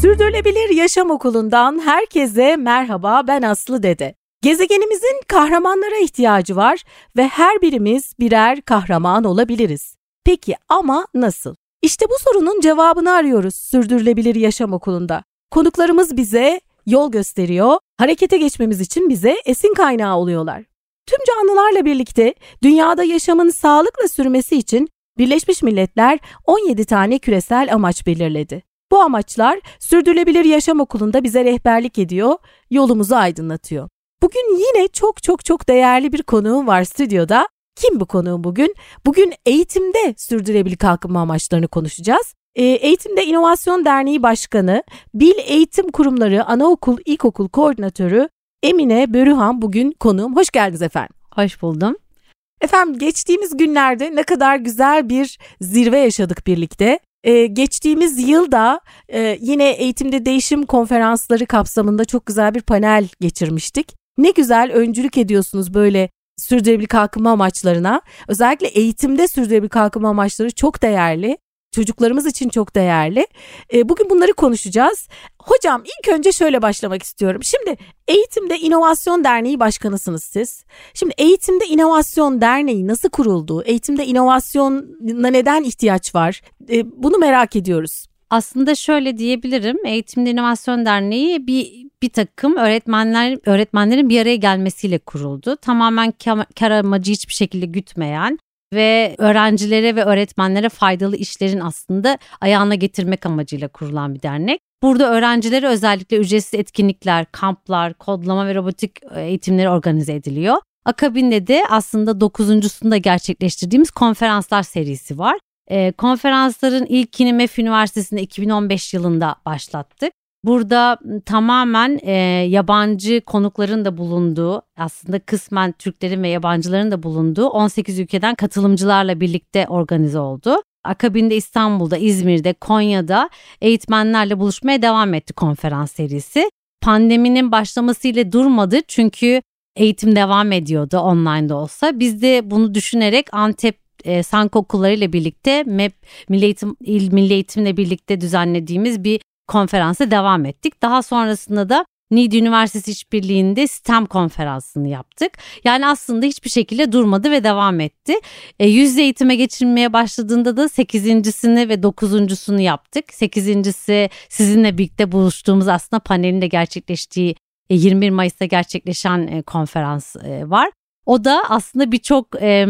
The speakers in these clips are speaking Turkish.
Sürdürülebilir Yaşam Okulu'ndan herkese merhaba ben Aslı Dede. Gezegenimizin kahramanlara ihtiyacı var ve her birimiz birer kahraman olabiliriz. Peki ama nasıl? İşte bu sorunun cevabını arıyoruz Sürdürülebilir Yaşam Okulu'nda. Konuklarımız bize yol gösteriyor, harekete geçmemiz için bize esin kaynağı oluyorlar. Tüm canlılarla birlikte dünyada yaşamın sağlıkla sürmesi için Birleşmiş Milletler 17 tane küresel amaç belirledi. Bu amaçlar Sürdürülebilir Yaşam Okulu'nda bize rehberlik ediyor, yolumuzu aydınlatıyor. Bugün yine çok çok çok değerli bir konuğum var stüdyoda. Kim bu konuğum bugün? Bugün eğitimde sürdürülebilir kalkınma amaçlarını konuşacağız. E, Eğitimde İnovasyon Derneği Başkanı, Bil Eğitim Kurumları Anaokul İlkokul Koordinatörü Emine Börühan bugün konuğum. Hoş geldiniz efendim. Hoş buldum. Efendim geçtiğimiz günlerde ne kadar güzel bir zirve yaşadık birlikte. Ee, geçtiğimiz yılda e, yine eğitimde değişim konferansları kapsamında çok güzel bir panel geçirmiştik. Ne güzel öncülük ediyorsunuz böyle sürdürülebilir kalkınma amaçlarına. Özellikle eğitimde sürdürülebilir kalkınma amaçları çok değerli. Çocuklarımız için çok değerli. E, bugün bunları konuşacağız. Hocam ilk önce şöyle başlamak istiyorum. Şimdi Eğitimde İnovasyon Derneği başkanısınız siz. Şimdi Eğitimde İnovasyon Derneği nasıl kuruldu? Eğitimde inovasyona neden ihtiyaç var? E, bunu merak ediyoruz. Aslında şöyle diyebilirim. Eğitimde İnovasyon Derneği bir bir takım öğretmenler öğretmenlerin bir araya gelmesiyle kuruldu. Tamamen kar amacı hiçbir şekilde gütmeyen ve öğrencilere ve öğretmenlere faydalı işlerin aslında ayağına getirmek amacıyla kurulan bir dernek. Burada öğrencilere özellikle ücretsiz etkinlikler, kamplar, kodlama ve robotik e, eğitimleri organize ediliyor. Akabinde de aslında dokuzuncusunda gerçekleştirdiğimiz konferanslar serisi var. E, konferansların ilkini MEF Üniversitesi'nde 2015 yılında başlattık. Burada tamamen e, yabancı konukların da bulunduğu aslında kısmen Türklerin ve yabancıların da bulunduğu 18 ülkeden katılımcılarla birlikte organize oldu. Akabinde İstanbul'da, İzmir'de, Konya'da eğitmenlerle buluşmaya devam etti konferans serisi. Pandeminin başlamasıyla durmadı çünkü eğitim devam ediyordu online'da olsa. Biz de bunu düşünerek Antep e, sank okulları ile birlikte MEP Milli Eğitim İl Milli Eğitimle birlikte düzenlediğimiz bir konferansa devam ettik. Daha sonrasında da Niğde Üniversitesi İşbirliği'nde STEM konferansını yaptık. Yani aslında hiçbir şekilde durmadı ve devam etti. E, yüz eğitime geçirmeye başladığında da sekizincisini ve dokuzuncusunu yaptık. Sekizincisi sizinle birlikte buluştuğumuz aslında panelin de gerçekleştiği e, 21 Mayıs'ta gerçekleşen e, konferans e, var. O da aslında birçok e,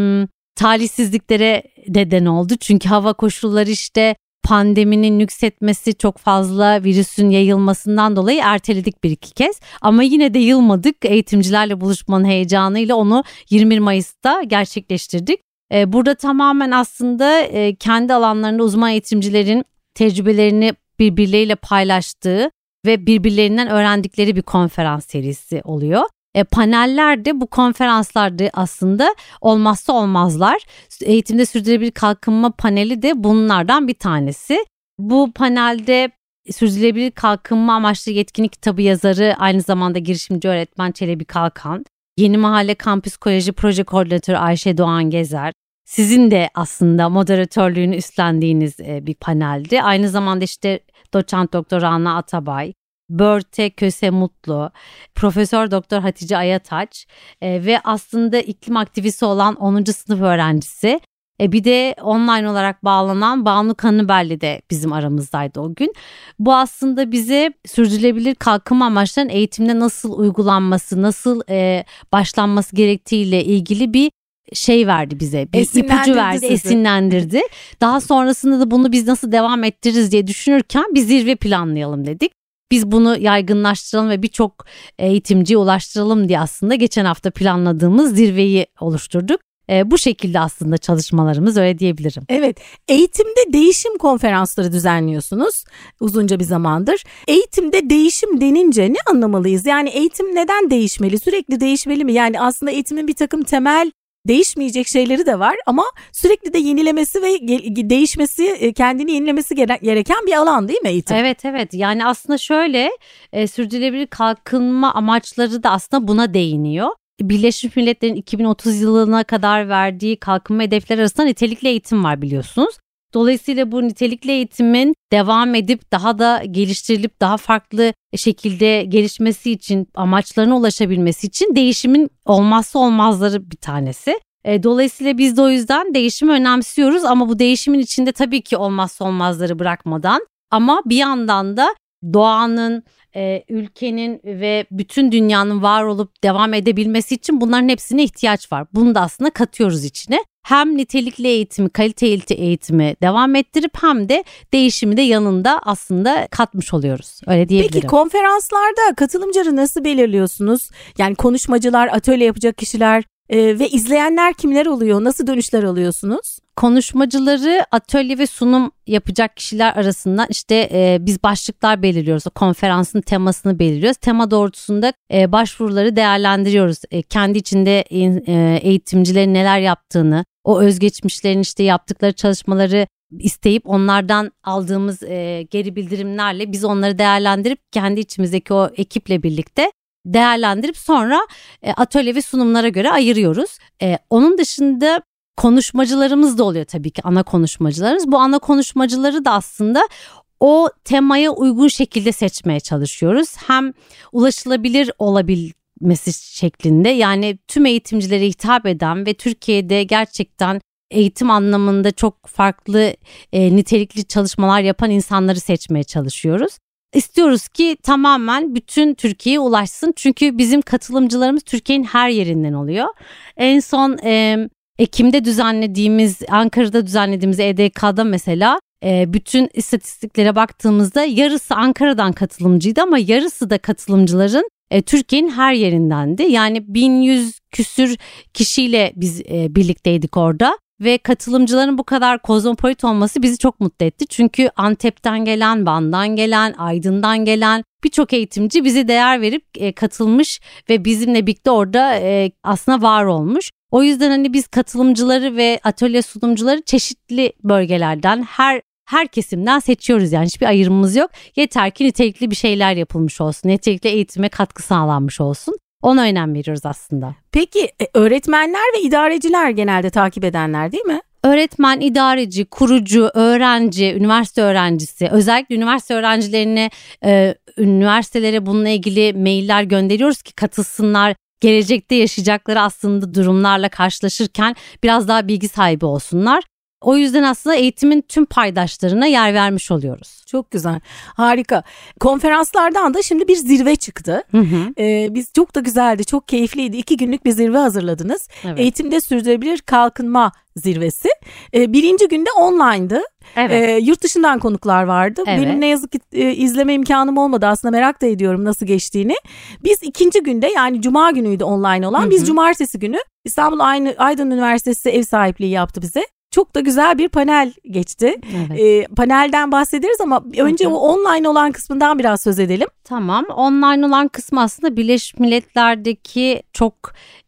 talihsizliklere neden oldu. Çünkü hava koşulları işte pandeminin nüksetmesi çok fazla virüsün yayılmasından dolayı erteledik bir iki kez. Ama yine de yılmadık. Eğitimcilerle buluşmanın heyecanıyla onu 21 Mayıs'ta gerçekleştirdik. Ee, burada tamamen aslında e, kendi alanlarında uzman eğitimcilerin tecrübelerini birbirleriyle paylaştığı ve birbirlerinden öğrendikleri bir konferans serisi oluyor. E, paneller de bu konferanslarda aslında olmazsa olmazlar. Eğitimde sürdürülebilir kalkınma paneli de bunlardan bir tanesi. Bu panelde sürdürülebilir kalkınma amaçlı yetkinlik kitabı yazarı aynı zamanda girişimci öğretmen Çelebi Kalkan, Yeni Mahalle Kampüs Koleji Proje Koordinatörü Ayşe Doğan Gezer, sizin de aslında moderatörlüğünü üstlendiğiniz e, bir paneldi. Aynı zamanda işte doçent doktor Rana Atabay, Börte Köse Mutlu, Profesör Doktor Hatice Ayataç e, ve aslında iklim aktivisti olan 10. sınıf öğrencisi. E, bir de online olarak bağlanan Banu Kanıbelli de bizim aramızdaydı o gün. Bu aslında bize sürdürülebilir kalkınma amaçlarının eğitimde nasıl uygulanması, nasıl e, başlanması gerektiğiyle ilgili bir şey verdi bize. Bir ipucu verdi, sizi. esinlendirdi. Daha sonrasında da bunu biz nasıl devam ettiririz diye düşünürken bir zirve planlayalım dedik. Biz bunu yaygınlaştıralım ve birçok eğitimciye ulaştıralım diye aslında geçen hafta planladığımız zirveyi oluşturduk. E, bu şekilde aslında çalışmalarımız öyle diyebilirim. Evet eğitimde değişim konferansları düzenliyorsunuz uzunca bir zamandır. Eğitimde değişim denince ne anlamalıyız? Yani eğitim neden değişmeli? Sürekli değişmeli mi? Yani aslında eğitimin bir takım temel değişmeyecek şeyleri de var ama sürekli de yenilemesi ve değişmesi, e, kendini yenilemesi gereken bir alan değil mi eğitim? Evet evet yani aslında şöyle e, sürdürülebilir kalkınma amaçları da aslında buna değiniyor. Birleşmiş Milletler'in 2030 yılına kadar verdiği kalkınma hedefleri arasında nitelikli eğitim var biliyorsunuz. Dolayısıyla bu nitelikli eğitimin devam edip daha da geliştirilip daha farklı şekilde gelişmesi için amaçlarına ulaşabilmesi için değişimin olmazsa olmazları bir tanesi. E, dolayısıyla biz de o yüzden değişimi önemsiyoruz ama bu değişimin içinde tabii ki olmazsa olmazları bırakmadan ama bir yandan da doğanın, e, ülkenin ve bütün dünyanın var olup devam edebilmesi için bunların hepsine ihtiyaç var. Bunu da aslında katıyoruz içine. Hem nitelikli eğitimi, kaliteli eğitimi devam ettirip hem de değişimi de yanında aslında katmış oluyoruz. Öyle diyebilirim. Peki konferanslarda katılımcıları nasıl belirliyorsunuz? Yani konuşmacılar, atölye yapacak kişiler ee, ve izleyenler kimler oluyor? Nasıl dönüşler alıyorsunuz? Konuşmacıları atölye ve sunum yapacak kişiler arasında işte e, biz başlıklar belirliyoruz. O konferansın temasını belirliyoruz. Tema doğrultusunda e, başvuruları değerlendiriyoruz. E, kendi içinde e, eğitimcilerin neler yaptığını, o özgeçmişlerin işte yaptıkları çalışmaları isteyip onlardan aldığımız e, geri bildirimlerle biz onları değerlendirip kendi içimizdeki o ekiple birlikte değerlendirip sonra e, atölye ve sunumlara göre ayırıyoruz. E, onun dışında konuşmacılarımız da oluyor tabii ki ana konuşmacılarımız. Bu ana konuşmacıları da aslında o temaya uygun şekilde seçmeye çalışıyoruz. Hem ulaşılabilir olabilmesi şeklinde yani tüm eğitimcilere hitap eden ve Türkiye'de gerçekten eğitim anlamında çok farklı e, nitelikli çalışmalar yapan insanları seçmeye çalışıyoruz. İstiyoruz ki tamamen bütün Türkiye'ye ulaşsın. Çünkü bizim katılımcılarımız Türkiye'nin her yerinden oluyor. En son e, Ekim'de düzenlediğimiz, Ankara'da düzenlediğimiz EDK'da mesela e, bütün istatistiklere baktığımızda yarısı Ankara'dan katılımcıydı ama yarısı da katılımcıların e, Türkiye'nin her yerindendi. Yani 1100 küsür kişiyle biz e, birlikteydik orada ve katılımcıların bu kadar kozmopolit olması bizi çok mutlu etti. Çünkü Antep'ten gelen, Van'dan gelen, Aydın'dan gelen birçok eğitimci bizi değer verip e, katılmış ve bizimle birlikte orada e, aslında var olmuş. O yüzden hani biz katılımcıları ve atölye sunumcuları çeşitli bölgelerden her her kesimden seçiyoruz yani hiçbir ayrımımız yok. Yeter ki nitelikli bir şeyler yapılmış olsun, nitelikli eğitime katkı sağlanmış olsun. Ona önem veriyoruz aslında. Peki e, öğretmenler ve idareciler genelde takip edenler değil mi? öğretmen, idareci, kurucu, öğrenci, üniversite öğrencisi özellikle üniversite öğrencilerine e, üniversitelere bununla ilgili mailler gönderiyoruz ki katılsınlar. Gelecekte yaşayacakları aslında durumlarla karşılaşırken biraz daha bilgi sahibi olsunlar. O yüzden aslında eğitimin tüm paydaşlarına yer vermiş oluyoruz. Çok güzel. Harika. Konferanslardan da şimdi bir zirve çıktı. Hı hı. Ee, biz çok da güzeldi, çok keyifliydi. İki günlük bir zirve hazırladınız. Evet. Eğitimde sürdürülebilir kalkınma zirvesi. Ee, birinci günde online'dı. Evet. Ee, yurt dışından konuklar vardı. Evet. Benim ne yazık ki e, izleme imkanım olmadı. Aslında merak da ediyorum nasıl geçtiğini. Biz ikinci günde yani cuma günüydü online olan. Hı hı. Biz cumartesi günü İstanbul Aydın Üniversitesi ev sahipliği yaptı bize. Çok da güzel bir panel geçti. Evet. E, panelden bahsederiz ama önce Hı-hı. o online olan kısmından biraz söz edelim. Tamam. Online olan kısmı aslında Birleşmiş Milletler'deki çok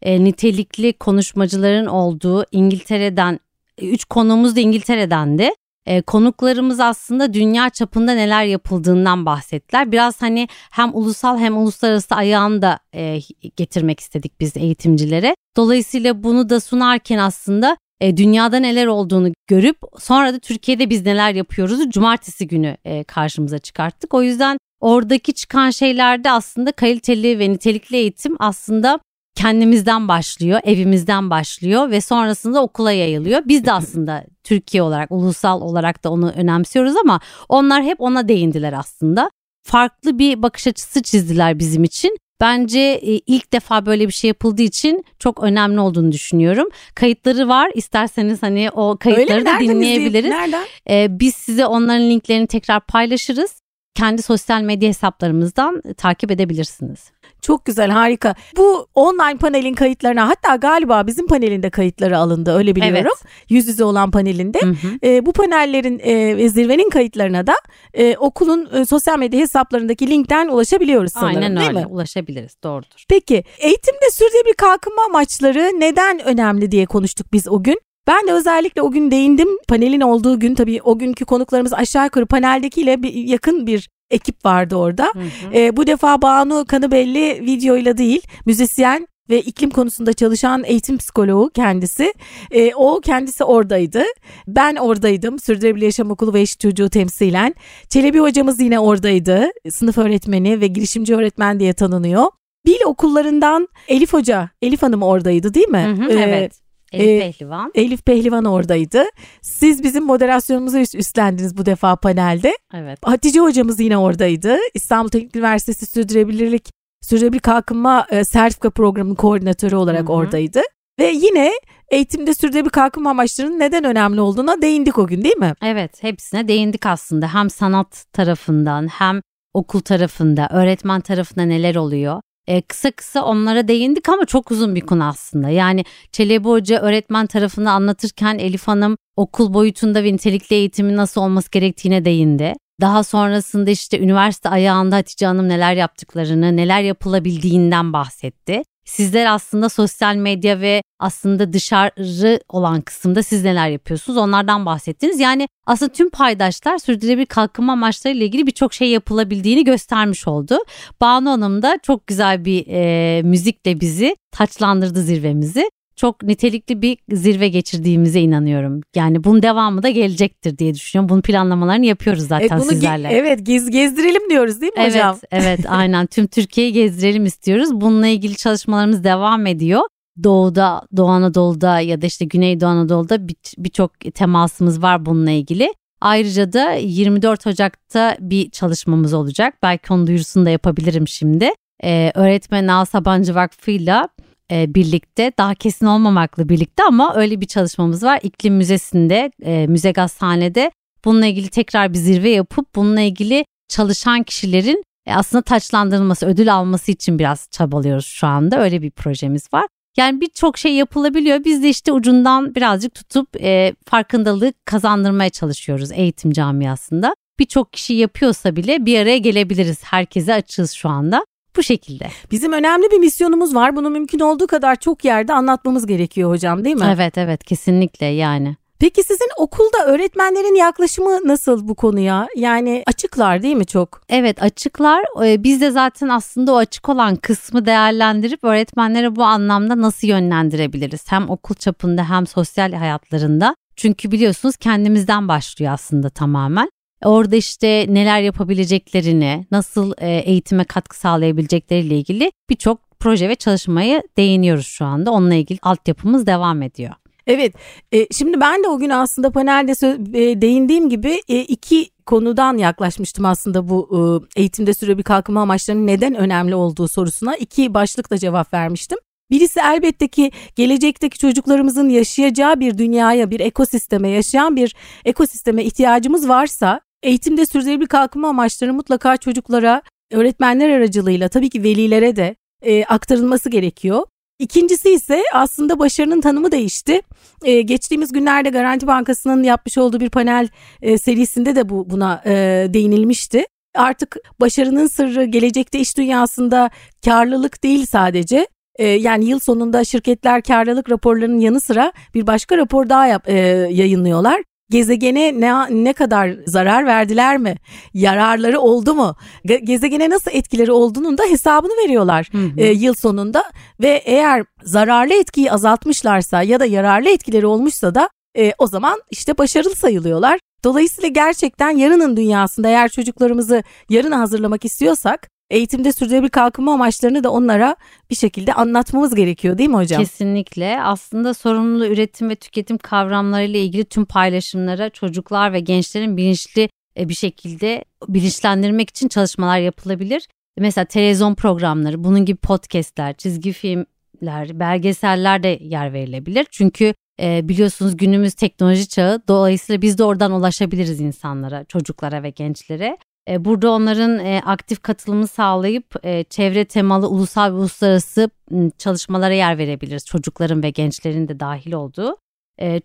e, nitelikli konuşmacıların olduğu İngiltere'den üç konuğumuz da İngiltere'dendi. E, konuklarımız aslında dünya çapında neler yapıldığından bahsettiler. Biraz hani hem ulusal hem uluslararası ayağını da e, getirmek istedik biz eğitimcilere. Dolayısıyla bunu da sunarken aslında e, dünyada neler olduğunu görüp sonra da Türkiye'de biz neler yapıyoruz cumartesi günü e, karşımıza çıkarttık. O yüzden oradaki çıkan şeylerde aslında kaliteli ve nitelikli eğitim aslında kendimizden başlıyor, evimizden başlıyor ve sonrasında okula yayılıyor. Biz de aslında Türkiye olarak, ulusal olarak da onu önemsiyoruz ama onlar hep ona değindiler aslında. Farklı bir bakış açısı çizdiler bizim için Bence e, ilk defa böyle bir şey yapıldığı için çok önemli olduğunu düşünüyorum. Kayıtları var. İsterseniz hani o kayıtları da dinleyebiliriz. Nereden? Ee, biz size onların linklerini tekrar paylaşırız. Kendi sosyal medya hesaplarımızdan takip edebilirsiniz. Çok güzel harika. Bu online panelin kayıtlarına hatta galiba bizim panelinde kayıtları alındı öyle biliyorum. Evet. Yüz yüze olan panelinde. Hı hı. E, bu panellerin e, zirvenin kayıtlarına da e, okulun e, sosyal medya hesaplarındaki linkten ulaşabiliyoruz sanırım Aynen değil öyle mi? ulaşabiliriz doğrudur. Peki eğitimde sürdürülebilir kalkınma amaçları neden önemli diye konuştuk biz o gün. Ben de özellikle o gün değindim. Panelin olduğu gün tabii o günkü konuklarımız aşağı yukarı paneldekiyle bir, yakın bir ekip vardı orada. Hı hı. E, bu defa Banu Kanıbelli videoyla değil müzisyen ve iklim konusunda çalışan eğitim psikoloğu kendisi. E, o kendisi oradaydı. Ben oradaydım. Sürdürülebilir Yaşam Okulu ve Eşit Çocuğu temsilen. Çelebi hocamız yine oradaydı. Sınıf öğretmeni ve girişimci öğretmen diye tanınıyor. Bil okullarından Elif Hoca, Elif Hanım oradaydı değil mi? Hı hı, ee, evet. Elif ee, Pehlivan. Elif Pehlivan oradaydı. Siz bizim moderasyonumuzu üstlendiniz bu defa panelde. Evet. Hatice hocamız yine oradaydı. İstanbul Teknik Üniversitesi Sürdürülebilirlik Sürdürülebilir Kalkınma e, Sertifika Programı'nın koordinatörü olarak Hı-hı. oradaydı. Ve yine eğitimde sürdürülebilir kalkınma amaçlarının neden önemli olduğuna değindik o gün değil mi? Evet hepsine değindik aslında. Hem sanat tarafından hem okul tarafında, öğretmen tarafında neler oluyor? E, kısa kısa onlara değindik ama çok uzun bir konu aslında. Yani Çelebi Hoca öğretmen tarafını anlatırken Elif Hanım okul boyutunda ve nitelikli eğitimin nasıl olması gerektiğine değindi. Daha sonrasında işte üniversite ayağında Hatice Hanım neler yaptıklarını, neler yapılabildiğinden bahsetti. Sizler aslında sosyal medya ve aslında dışarı olan kısımda siz neler yapıyorsunuz onlardan bahsettiniz. Yani aslında tüm paydaşlar sürdürülebilir kalkınma amaçlarıyla ilgili birçok şey yapılabildiğini göstermiş oldu. Banu Hanım da çok güzel bir e, müzikle bizi taçlandırdı zirvemizi çok nitelikli bir zirve geçirdiğimize inanıyorum. Yani bunun devamı da gelecektir diye düşünüyorum. Bunun planlamalarını yapıyoruz zaten evet, bunu sizlerle. Ge- evet gez gezdirelim diyoruz değil mi evet, hocam? Evet aynen tüm Türkiye'yi gezdirelim istiyoruz. Bununla ilgili çalışmalarımız devam ediyor. Doğu'da, Doğu Anadolu'da ya da işte Güneydoğu Anadolu'da birçok bir temasımız var bununla ilgili. Ayrıca da 24 Ocak'ta bir çalışmamız olacak. Belki onun duyurusunu da yapabilirim şimdi. Ee, öğretmen Al Sabancı Vakfı'yla e, birlikte daha kesin olmamakla birlikte ama öyle bir çalışmamız var. İklim Müzesi'nde e, Müze Gazhane'de bununla ilgili tekrar bir zirve yapıp bununla ilgili çalışan kişilerin e, aslında taçlandırılması, ödül alması için biraz çabalıyoruz şu anda. Öyle bir projemiz var. Yani birçok şey yapılabiliyor. Biz de işte ucundan birazcık tutup e, farkındalığı kazandırmaya çalışıyoruz eğitim camiasında. Birçok kişi yapıyorsa bile bir araya gelebiliriz. Herkese açığız şu anda. Bu şekilde. Bizim önemli bir misyonumuz var. Bunu mümkün olduğu kadar çok yerde anlatmamız gerekiyor hocam değil mi? Evet evet kesinlikle yani. Peki sizin okulda öğretmenlerin yaklaşımı nasıl bu konuya? Yani açıklar değil mi çok? Evet açıklar. Ee, biz de zaten aslında o açık olan kısmı değerlendirip öğretmenlere bu anlamda nasıl yönlendirebiliriz? Hem okul çapında hem sosyal hayatlarında. Çünkü biliyorsunuz kendimizden başlıyor aslında tamamen. Orada işte neler yapabileceklerini, nasıl e, eğitime katkı sağlayabilecekleriyle ilgili birçok proje ve çalışmaya değiniyoruz şu anda. Onunla ilgili altyapımız devam ediyor. Evet, e, şimdi ben de o gün aslında panelde e, değindiğim gibi iki konudan yaklaşmıştım aslında bu eğitimde süre bir kalkınma amaçlarının neden önemli olduğu sorusuna. iki başlıkla cevap vermiştim. Birisi elbette ki gelecekteki çocuklarımızın yaşayacağı bir dünyaya, bir ekosisteme, yaşayan bir ekosisteme ihtiyacımız varsa Eğitimde sürdürülebilir kalkınma amaçları mutlaka çocuklara öğretmenler aracılığıyla tabii ki velilere de e, aktarılması gerekiyor. İkincisi ise aslında başarının tanımı değişti. Ee, geçtiğimiz günlerde Garanti Bankası'nın yapmış olduğu bir panel e, serisinde de bu buna e, değinilmişti. Artık başarının sırrı gelecekte iş dünyasında karlılık değil sadece. E, yani yıl sonunda şirketler karlılık raporlarının yanı sıra bir başka rapor daha yap, e, yayınlıyorlar gezegene ne ne kadar zarar verdiler mi? Yararları oldu mu? Gezegene nasıl etkileri olduğunun da hesabını veriyorlar hı hı. E, yıl sonunda ve eğer zararlı etkiyi azaltmışlarsa ya da yararlı etkileri olmuşsa da e, o zaman işte başarılı sayılıyorlar. Dolayısıyla gerçekten yarının dünyasında eğer çocuklarımızı yarına hazırlamak istiyorsak eğitimde sürdürülebilir kalkınma amaçlarını da onlara bir şekilde anlatmamız gerekiyor değil mi hocam? Kesinlikle. Aslında sorumlu üretim ve tüketim kavramlarıyla ilgili tüm paylaşımlara çocuklar ve gençlerin bilinçli e, bir şekilde bilinçlendirmek için çalışmalar yapılabilir. Mesela televizyon programları, bunun gibi podcastler, çizgi filmler, belgeseller de yer verilebilir. Çünkü e, biliyorsunuz günümüz teknoloji çağı. Dolayısıyla biz de oradan ulaşabiliriz insanlara, çocuklara ve gençlere. E, burada onların e, aktif katılımı sağlayıp e, çevre temalı ulusal ve uluslararası çalışmalara yer verebiliriz. Çocukların ve gençlerin de dahil olduğu.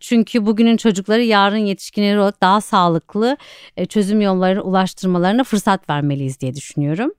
Çünkü bugünün çocukları yarın yetişkinleri olarak daha sağlıklı çözüm yollarına ulaştırmalarına fırsat vermeliyiz diye düşünüyorum.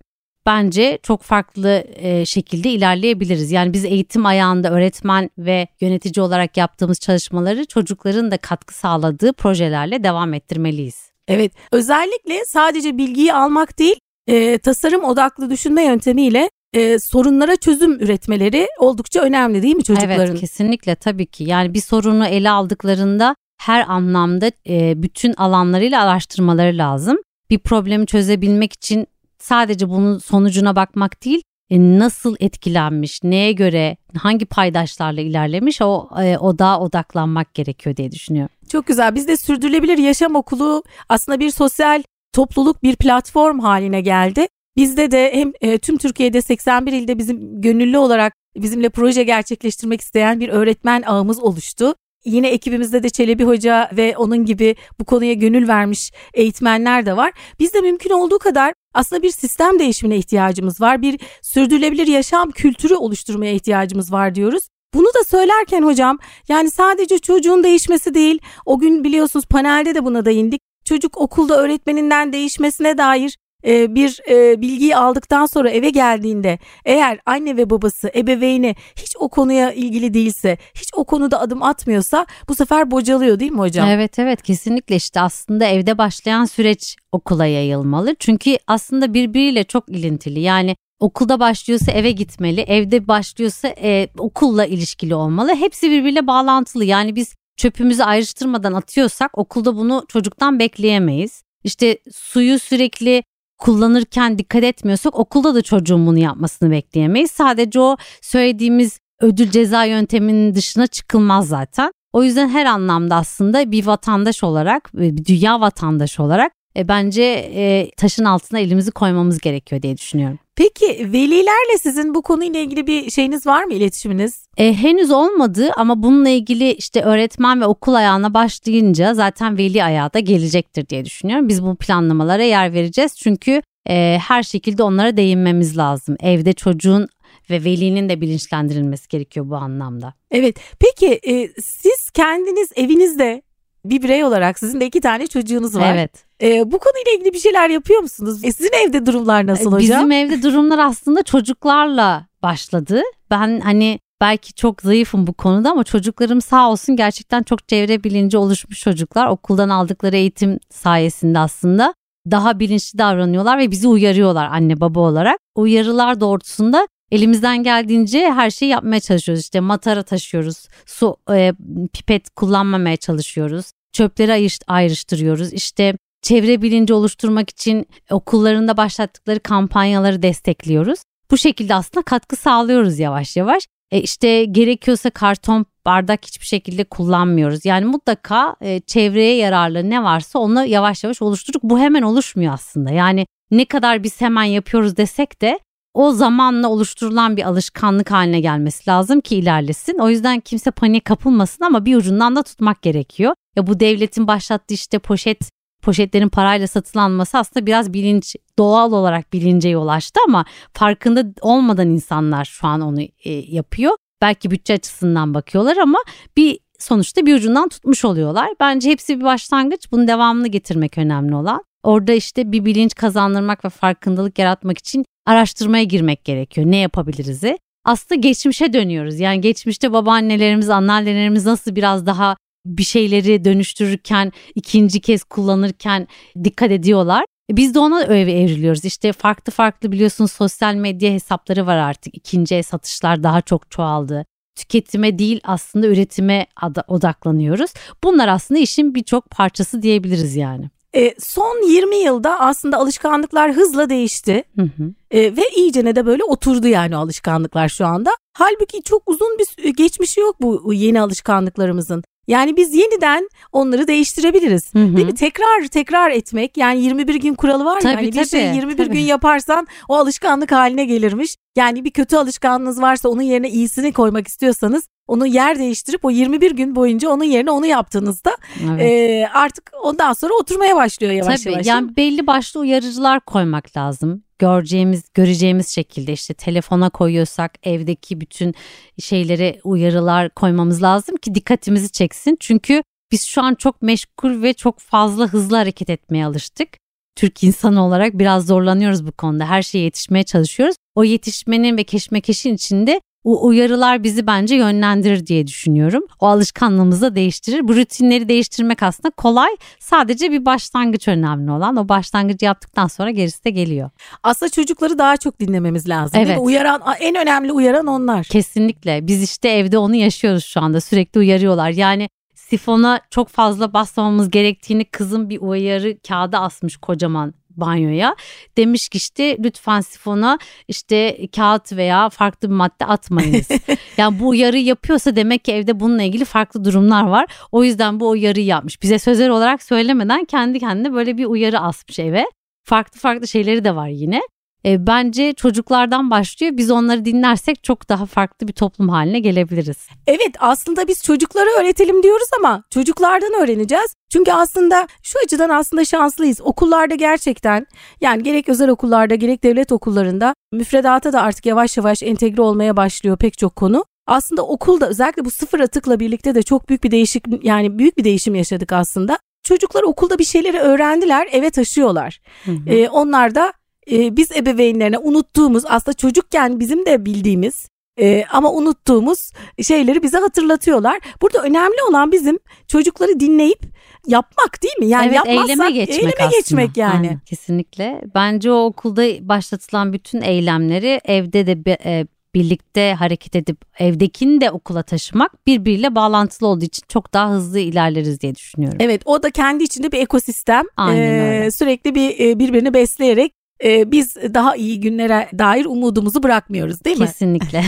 Bence çok farklı şekilde ilerleyebiliriz. Yani biz eğitim ayağında öğretmen ve yönetici olarak yaptığımız çalışmaları çocukların da katkı sağladığı projelerle devam ettirmeliyiz. Evet özellikle sadece bilgiyi almak değil e, tasarım odaklı düşünme yöntemiyle e, sorunlara çözüm üretmeleri oldukça önemli değil mi çocukların? Evet kesinlikle tabii ki yani bir sorunu ele aldıklarında her anlamda e, bütün alanlarıyla araştırmaları lazım. Bir problemi çözebilmek için sadece bunun sonucuna bakmak değil e, nasıl etkilenmiş, neye göre, hangi paydaşlarla ilerlemiş o e, o da odaklanmak gerekiyor diye düşünüyorum. Çok güzel. Biz de Sürdürülebilir Yaşam Okulu aslında bir sosyal topluluk, bir platform haline geldi. Bizde de hem e, tüm Türkiye'de 81 ilde bizim gönüllü olarak bizimle proje gerçekleştirmek isteyen bir öğretmen ağımız oluştu. Yine ekibimizde de Çelebi Hoca ve onun gibi bu konuya gönül vermiş eğitmenler de var. Biz de mümkün olduğu kadar aslında bir sistem değişimine ihtiyacımız var. Bir sürdürülebilir yaşam kültürü oluşturmaya ihtiyacımız var diyoruz. Bunu da söylerken hocam yani sadece çocuğun değişmesi değil o gün biliyorsunuz panelde de buna değindik. Çocuk okulda öğretmeninden değişmesine dair e, bir e, bilgiyi aldıktan sonra eve geldiğinde eğer anne ve babası ebeveyni hiç o konuya ilgili değilse hiç o konuda adım atmıyorsa bu sefer bocalıyor değil mi hocam? Evet evet kesinlikle işte aslında evde başlayan süreç okula yayılmalı. Çünkü aslında birbiriyle çok ilintili yani okulda başlıyorsa eve gitmeli, evde başlıyorsa e, okulla ilişkili olmalı. Hepsi birbiriyle bağlantılı. Yani biz çöpümüzü ayrıştırmadan atıyorsak okulda bunu çocuktan bekleyemeyiz. İşte suyu sürekli kullanırken dikkat etmiyorsak okulda da çocuğun bunu yapmasını bekleyemeyiz. Sadece o söylediğimiz ödül ceza yönteminin dışına çıkılmaz zaten. O yüzden her anlamda aslında bir vatandaş olarak, bir dünya vatandaşı olarak e, bence e, taşın altına elimizi koymamız gerekiyor diye düşünüyorum. Peki velilerle sizin bu konuyla ilgili bir şeyiniz var mı iletişiminiz? E, henüz olmadı ama bununla ilgili işte öğretmen ve okul ayağına başlayınca zaten veli ayağı da gelecektir diye düşünüyorum. Biz bu planlamalara yer vereceğiz çünkü e, her şekilde onlara değinmemiz lazım. Evde çocuğun ve velinin de bilinçlendirilmesi gerekiyor bu anlamda. Evet peki e, siz kendiniz evinizde bir birey olarak sizin de iki tane çocuğunuz var. Evet. Ee, bu konuyla ilgili bir şeyler yapıyor musunuz? E, sizin evde durumlar nasıl hocam? Bizim evde durumlar aslında çocuklarla başladı. Ben hani belki çok zayıfım bu konuda ama çocuklarım sağ olsun gerçekten çok çevre bilinci oluşmuş çocuklar. Okuldan aldıkları eğitim sayesinde aslında daha bilinçli davranıyorlar ve bizi uyarıyorlar anne baba olarak. Uyarılar doğrultusunda elimizden geldiğince her şeyi yapmaya çalışıyoruz. İşte matara taşıyoruz, su e, pipet kullanmamaya çalışıyoruz. Çöpleri ayrıştırıyoruz. İşte çevre bilinci oluşturmak için okullarında başlattıkları kampanyaları destekliyoruz. Bu şekilde aslında katkı sağlıyoruz yavaş yavaş. E işte gerekiyorsa karton bardak hiçbir şekilde kullanmıyoruz. Yani mutlaka e, çevreye yararlı ne varsa onu yavaş yavaş oluşturduk. Bu hemen oluşmuyor aslında. Yani ne kadar biz hemen yapıyoruz desek de o zamanla oluşturulan bir alışkanlık haline gelmesi lazım ki ilerlesin. O yüzden kimse panik kapılmasın ama bir ucundan da tutmak gerekiyor. Ya bu devletin başlattığı işte poşet poşetlerin parayla satılanması aslında biraz bilinç doğal olarak bilince yol açtı ama farkında olmadan insanlar şu an onu e, yapıyor. Belki bütçe açısından bakıyorlar ama bir sonuçta bir ucundan tutmuş oluyorlar. Bence hepsi bir başlangıç. Bunun devamını getirmek önemli olan. Orada işte bir bilinç kazandırmak ve farkındalık yaratmak için araştırmaya girmek gerekiyor. Ne yapabiliriz'i? Aslında geçmişe dönüyoruz. Yani geçmişte babaannelerimiz, anneannelerimiz nasıl biraz daha bir şeyleri dönüştürürken, ikinci kez kullanırken dikkat ediyorlar. Biz de ona öyle evriliyoruz. İşte farklı farklı biliyorsunuz sosyal medya hesapları var artık. İkinci el satışlar daha çok çoğaldı. Tüketime değil aslında üretime odaklanıyoruz. Bunlar aslında işin birçok parçası diyebiliriz yani. E, son 20 yılda aslında alışkanlıklar hızla değişti. Hı hı. E, ve iyicene de böyle oturdu yani alışkanlıklar şu anda. Halbuki çok uzun bir geçmişi yok bu yeni alışkanlıklarımızın. Yani biz yeniden onları değiştirebiliriz. Hı hı. Değil mi? Tekrar tekrar etmek yani 21 gün kuralı var ya. Tabii, hani tabii, bir şey 21 tabii. gün yaparsan o alışkanlık haline gelirmiş. Yani bir kötü alışkanlığınız varsa onun yerine iyisini koymak istiyorsanız onu yer değiştirip o 21 gün boyunca onun yerine onu yaptığınızda evet. e, artık ondan sonra oturmaya başlıyor yavaş Tabii, yavaş. Yani belli başlı uyarıcılar koymak lazım. Göreceğimiz, göreceğimiz şekilde işte telefona koyuyorsak evdeki bütün şeylere uyarılar koymamız lazım ki dikkatimizi çeksin. Çünkü biz şu an çok meşgul ve çok fazla hızlı hareket etmeye alıştık. Türk insanı olarak biraz zorlanıyoruz bu konuda. Her şeye yetişmeye çalışıyoruz. O yetişmenin ve keşmekeşin içinde o uyarılar bizi bence yönlendirir diye düşünüyorum. O alışkanlığımızı da değiştirir. Bu rutinleri değiştirmek aslında kolay. Sadece bir başlangıç önemli olan. O başlangıcı yaptıktan sonra gerisi de geliyor. Aslında çocukları daha çok dinlememiz lazım. Evet. Uyaran en önemli uyaran onlar. Kesinlikle. Biz işte evde onu yaşıyoruz şu anda. Sürekli uyarıyorlar. Yani sifona çok fazla basmamamız gerektiğini kızım bir uyarı kağıdı asmış kocaman banyoya. Demiş ki işte lütfen sifona işte kağıt veya farklı bir madde atmayınız. yani bu uyarı yapıyorsa demek ki evde bununla ilgili farklı durumlar var. O yüzden bu uyarıyı yapmış. Bize sözel olarak söylemeden kendi kendine böyle bir uyarı asmış eve. Farklı farklı şeyleri de var yine e, bence çocuklardan başlıyor. Biz onları dinlersek çok daha farklı bir toplum haline gelebiliriz. Evet aslında biz çocuklara öğretelim diyoruz ama çocuklardan öğreneceğiz. Çünkü aslında şu açıdan aslında şanslıyız. Okullarda gerçekten yani gerek özel okullarda gerek devlet okullarında müfredata da artık yavaş yavaş entegre olmaya başlıyor pek çok konu. Aslında okulda özellikle bu sıfır atıkla birlikte de çok büyük bir değişik yani büyük bir değişim yaşadık aslında. Çocuklar okulda bir şeyleri öğrendiler, eve taşıyorlar. Hı hı. Ee, onlar da e, biz ebeveynlerine unuttuğumuz aslında çocukken bizim de bildiğimiz e, ama unuttuğumuz şeyleri bize hatırlatıyorlar. Burada önemli olan bizim çocukları dinleyip yapmak değil mi? Yani evet, yapmazsak eyleme geçmek eyleme aslında. geçmek yani. Aynen, kesinlikle. Bence o okulda başlatılan bütün eylemleri evde de e, birlikte hareket edip evdekini de okula taşımak birbiriyle bağlantılı olduğu için çok daha hızlı ilerleriz diye düşünüyorum. Evet o da kendi içinde bir ekosistem. Aynen öyle. Ee, sürekli bir e, birbirini besleyerek e, biz daha iyi günlere dair umudumuzu bırakmıyoruz değil mi? Kesinlikle.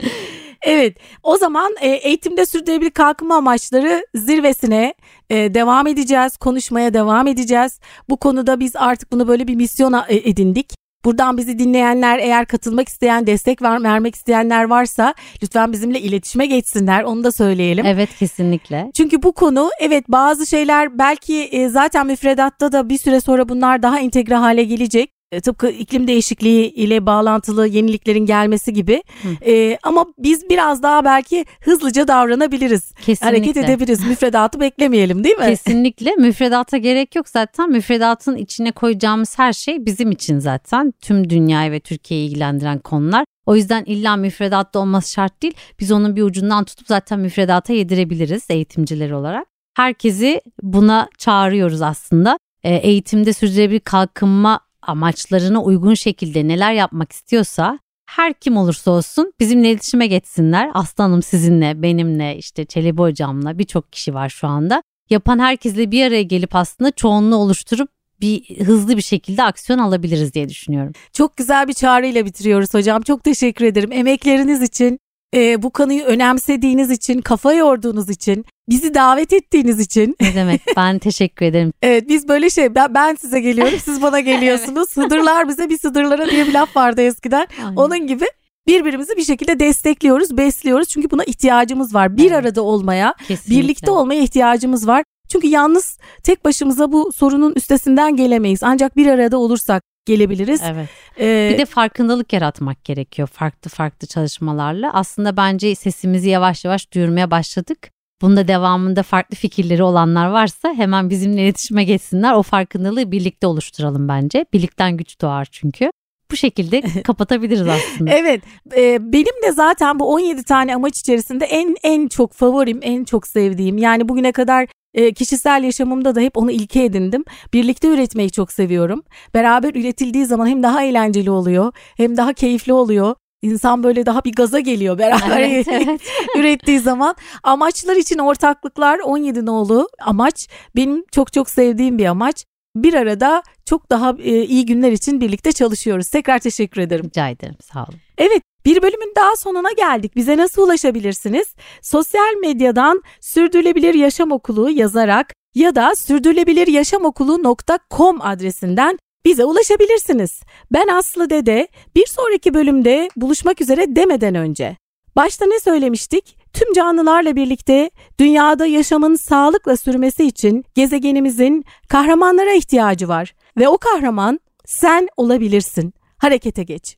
evet o zaman e, eğitimde sürdürülebilir kalkınma amaçları zirvesine e, devam edeceğiz. Konuşmaya devam edeceğiz. Bu konuda biz artık bunu böyle bir misyon edindik. Buradan bizi dinleyenler eğer katılmak isteyen, destek ver, vermek isteyenler varsa lütfen bizimle iletişime geçsinler. Onu da söyleyelim. Evet kesinlikle. Çünkü bu konu evet bazı şeyler belki e, zaten müfredatta da bir süre sonra bunlar daha entegre hale gelecek. E, tıpkı iklim değişikliği ile bağlantılı yeniliklerin gelmesi gibi. E, ama biz biraz daha belki hızlıca davranabiliriz. Kesinlikle. Hareket edebiliriz. Müfredatı beklemeyelim değil mi? Kesinlikle. Müfredata gerek yok zaten. Müfredatın içine koyacağımız her şey bizim için zaten. Tüm dünyayı ve Türkiye'yi ilgilendiren konular. O yüzden illa müfredatta olması şart değil. Biz onun bir ucundan tutup zaten müfredata yedirebiliriz eğitimciler olarak. Herkesi buna çağırıyoruz aslında. E, eğitimde sürdürülebilir kalkınma amaçlarına uygun şekilde neler yapmak istiyorsa her kim olursa olsun bizimle iletişime geçsinler. Aslanım sizinle, benimle, işte Çelebi hocamla birçok kişi var şu anda. Yapan herkesle bir araya gelip aslında çoğunluğu oluşturup bir hızlı bir şekilde aksiyon alabiliriz diye düşünüyorum. Çok güzel bir çağrıyla bitiriyoruz hocam. Çok teşekkür ederim. Emekleriniz için, e, bu konuyu önemsediğiniz için, kafa yorduğunuz için, bizi davet ettiğiniz için. Ne demek ben teşekkür ederim. evet biz böyle şey ben, ben size geliyorum siz bana geliyorsunuz. evet. Hıdırlar bize bir sıdırlara diye bir laf vardı eskiden. Aynen. Onun gibi birbirimizi bir şekilde destekliyoruz, besliyoruz. Çünkü buna ihtiyacımız var. Bir evet. arada olmaya, Kesinlikle. birlikte olmaya ihtiyacımız var. Çünkü yalnız tek başımıza bu sorunun üstesinden gelemeyiz. Ancak bir arada olursak gelebiliriz. Evet. Ee, bir de farkındalık yaratmak gerekiyor farklı farklı çalışmalarla. Aslında bence sesimizi yavaş yavaş duyurmaya başladık. Bunda devamında farklı fikirleri olanlar varsa hemen bizimle iletişime geçsinler. O farkındalığı birlikte oluşturalım bence. Birlikten güç doğar çünkü. Bu şekilde kapatabiliriz aslında. evet. E, benim de zaten bu 17 tane amaç içerisinde en en çok favorim, en çok sevdiğim. Yani bugüne kadar e, kişisel yaşamımda da hep onu ilke edindim. Birlikte üretmeyi çok seviyorum. Beraber üretildiği zaman hem daha eğlenceli oluyor, hem daha keyifli oluyor. İnsan böyle daha bir gaza geliyor beraber evet, evet. ürettiği zaman. Amaçlar için ortaklıklar 17 nolu amaç benim çok çok sevdiğim bir amaç. Bir arada çok daha e, iyi günler için birlikte çalışıyoruz. Tekrar teşekkür ederim. Rica ederim sağ olun. Evet bir bölümün daha sonuna geldik. Bize nasıl ulaşabilirsiniz? Sosyal medyadan Sürdürülebilir Yaşam Okulu yazarak ya da sürdürülebiliryaşamokulu.com adresinden bize ulaşabilirsiniz. Ben Aslı Dede. Bir sonraki bölümde buluşmak üzere demeden önce. Başta ne söylemiştik? Tüm canlılarla birlikte dünyada yaşamın sağlıkla sürmesi için gezegenimizin kahramanlara ihtiyacı var ve o kahraman sen olabilirsin. Harekete geç.